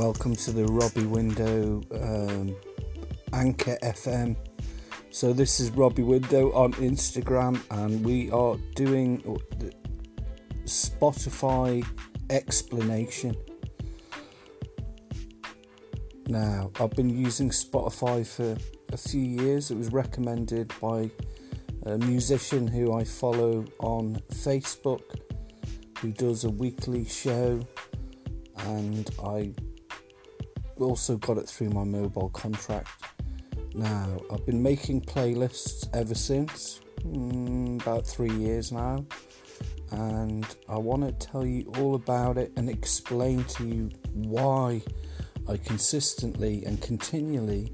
Welcome to the Robbie Window um, Anchor FM. So, this is Robbie Window on Instagram, and we are doing Spotify explanation. Now, I've been using Spotify for a few years. It was recommended by a musician who I follow on Facebook who does a weekly show, and I also got it through my mobile contract. Now, I've been making playlists ever since, mm, about three years now, and I want to tell you all about it and explain to you why I consistently and continually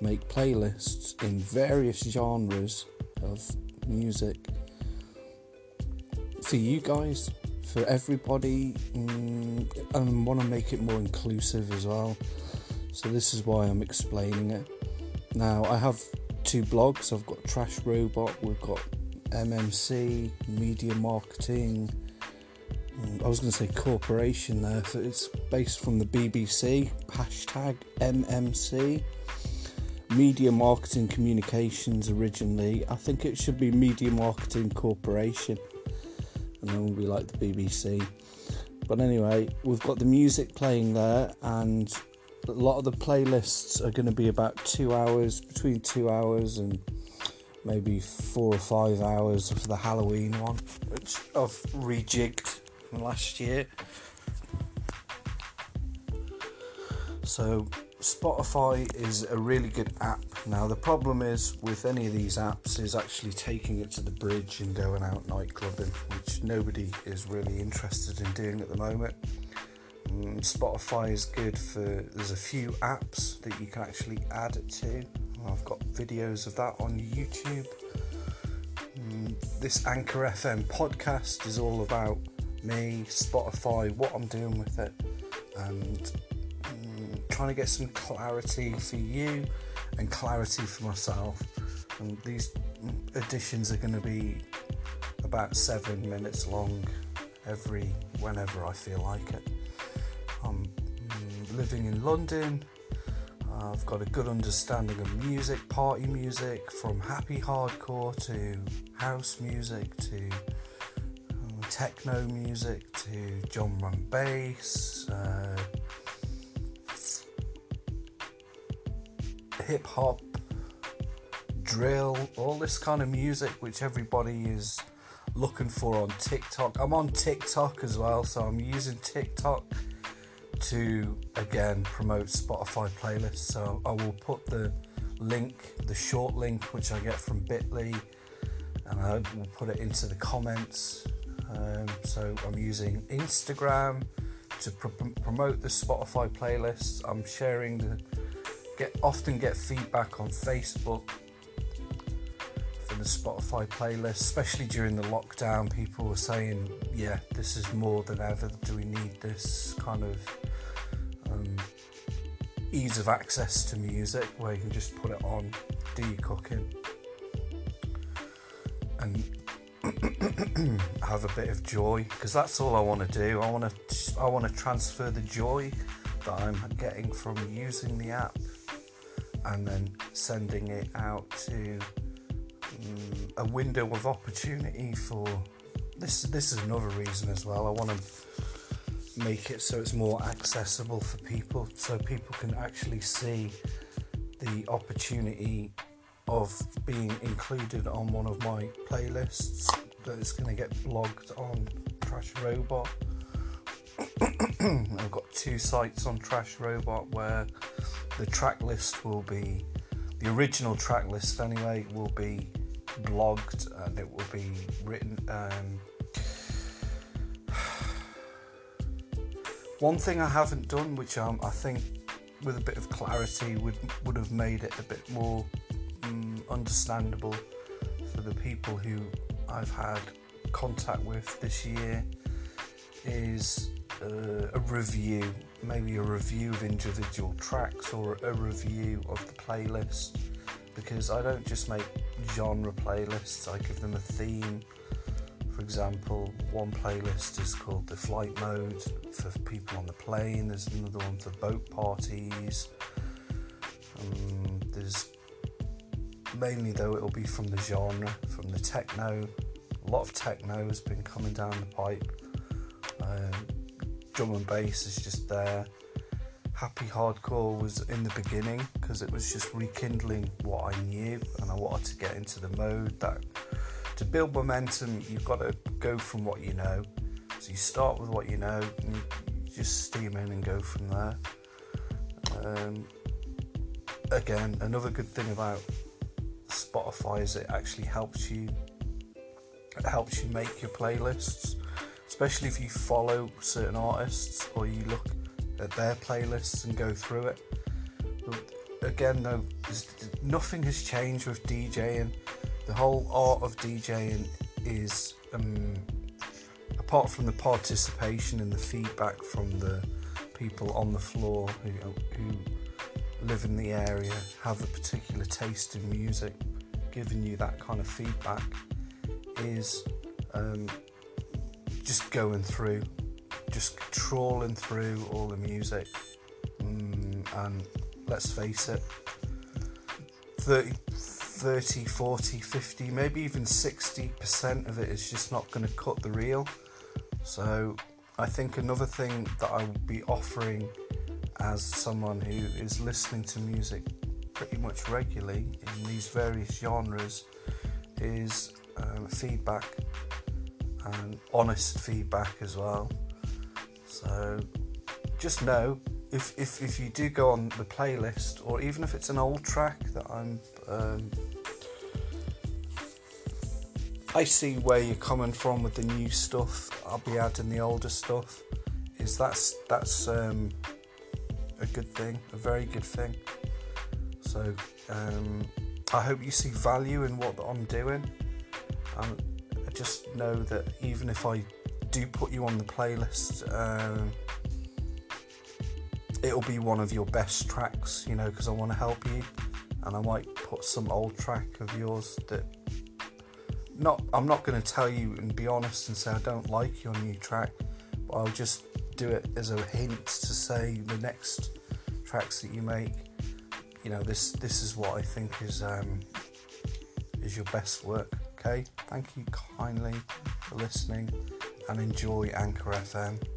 make playlists in various genres of music for you guys for everybody mm, and want to make it more inclusive as well. So, this is why I'm explaining it. Now, I have two blogs I've got Trash Robot, we've got MMC, Media Marketing. Mm, I was going to say corporation there, so it's based from the BBC, hashtag MMC. Media Marketing Communications originally. I think it should be Media Marketing Corporation and be like the BBC. But anyway, we've got the music playing there, and a lot of the playlists are going to be about two hours, between two hours and maybe four or five hours for the Halloween one, which I've rejigged from last year. So Spotify is a really good app. Now the problem is with any of these apps is actually taking it to the bridge and going out night clubbing, which nobody is really interested in doing at the moment. Um, Spotify is good for there's a few apps that you can actually add it to. I've got videos of that on YouTube. Um, this Anchor FM podcast is all about me, Spotify, what I'm doing with it, and trying to get some clarity for you and clarity for myself. And these editions are going to be about seven minutes long every whenever I feel like it. I'm living in London. I've got a good understanding of music, party music, from happy hardcore to house music to um, techno music to drum and bass. Uh, hip hop, drill, all this kind of music which everybody is looking for on TikTok. I'm on TikTok as well, so I'm using TikTok to again promote Spotify playlists. So I will put the link, the short link which I get from Bitly, and I will put it into the comments. Um, so I'm using Instagram to pr- promote the Spotify playlists. I'm sharing the get often get feedback on Facebook for the Spotify playlist, especially during the lockdown. People were saying, "Yeah, this is more than ever. Do we need this kind of um, ease of access to music where you can just put it on, do your cooking, and have a bit of joy? Because that's all I want to do. I want to I want to transfer the joy that I'm getting from using the app and then sending it out to um, a window of opportunity for this. This is another reason as well. I want to make it so it's more accessible for people, so people can actually see the opportunity of being included on one of my playlists that is going to get blogged on Trash Robot. I've got two sites on Trash Robot where the track list will be the original track list anyway will be blogged and it will be written um, one thing I haven't done which um, I think with a bit of clarity would would have made it a bit more um, understandable for the people who I've had contact with this year is uh, a review, maybe a review of individual tracks or a review of the playlist because I don't just make genre playlists, I give them a theme For example, one playlist is called the flight mode for people on the plane. There's another one for boat parties. Um, there's mainly though it'll be from the genre, from the techno. A lot of techno has been coming down the pipe. Um, drum and bass is just there. Happy Hardcore was in the beginning because it was just rekindling what I knew and I wanted to get into the mode that to build momentum you've got to go from what you know. So you start with what you know and you just steam in and go from there. Um, again, another good thing about Spotify is it actually helps you it helps you make your playlists, especially if you follow certain artists or you look at their playlists and go through it. But again, though, nothing has changed with DJing. The whole art of DJing is, um, apart from the participation and the feedback from the people on the floor who, who live in the area, have a particular taste in music, giving you that kind of feedback, is um, just going through just trawling through all the music, mm, and let's face it, 30, 30, 40, 50, maybe even 60% of it is just not going to cut the reel. So, I think another thing that I will be offering as someone who is listening to music pretty much regularly in these various genres is um, feedback and honest feedback as well. So just know if, if, if you do go on the playlist, or even if it's an old track that I'm. Um, I see where you're coming from with the new stuff. I'll be adding the older stuff. Is that's that's um, a good thing, a very good thing. So um, I hope you see value in what I'm doing. I just know that even if I do put you on the playlist. Um, it'll be one of your best tracks, you know, because I want to help you, and I might put some old track of yours that. Not, I'm not going to tell you and be honest and say I don't like your new track, but I'll just do it as a hint to say the next tracks that you make. You know, this this is what I think is um, is your best work. Okay, thank you kindly for listening and enjoy Anchor FM.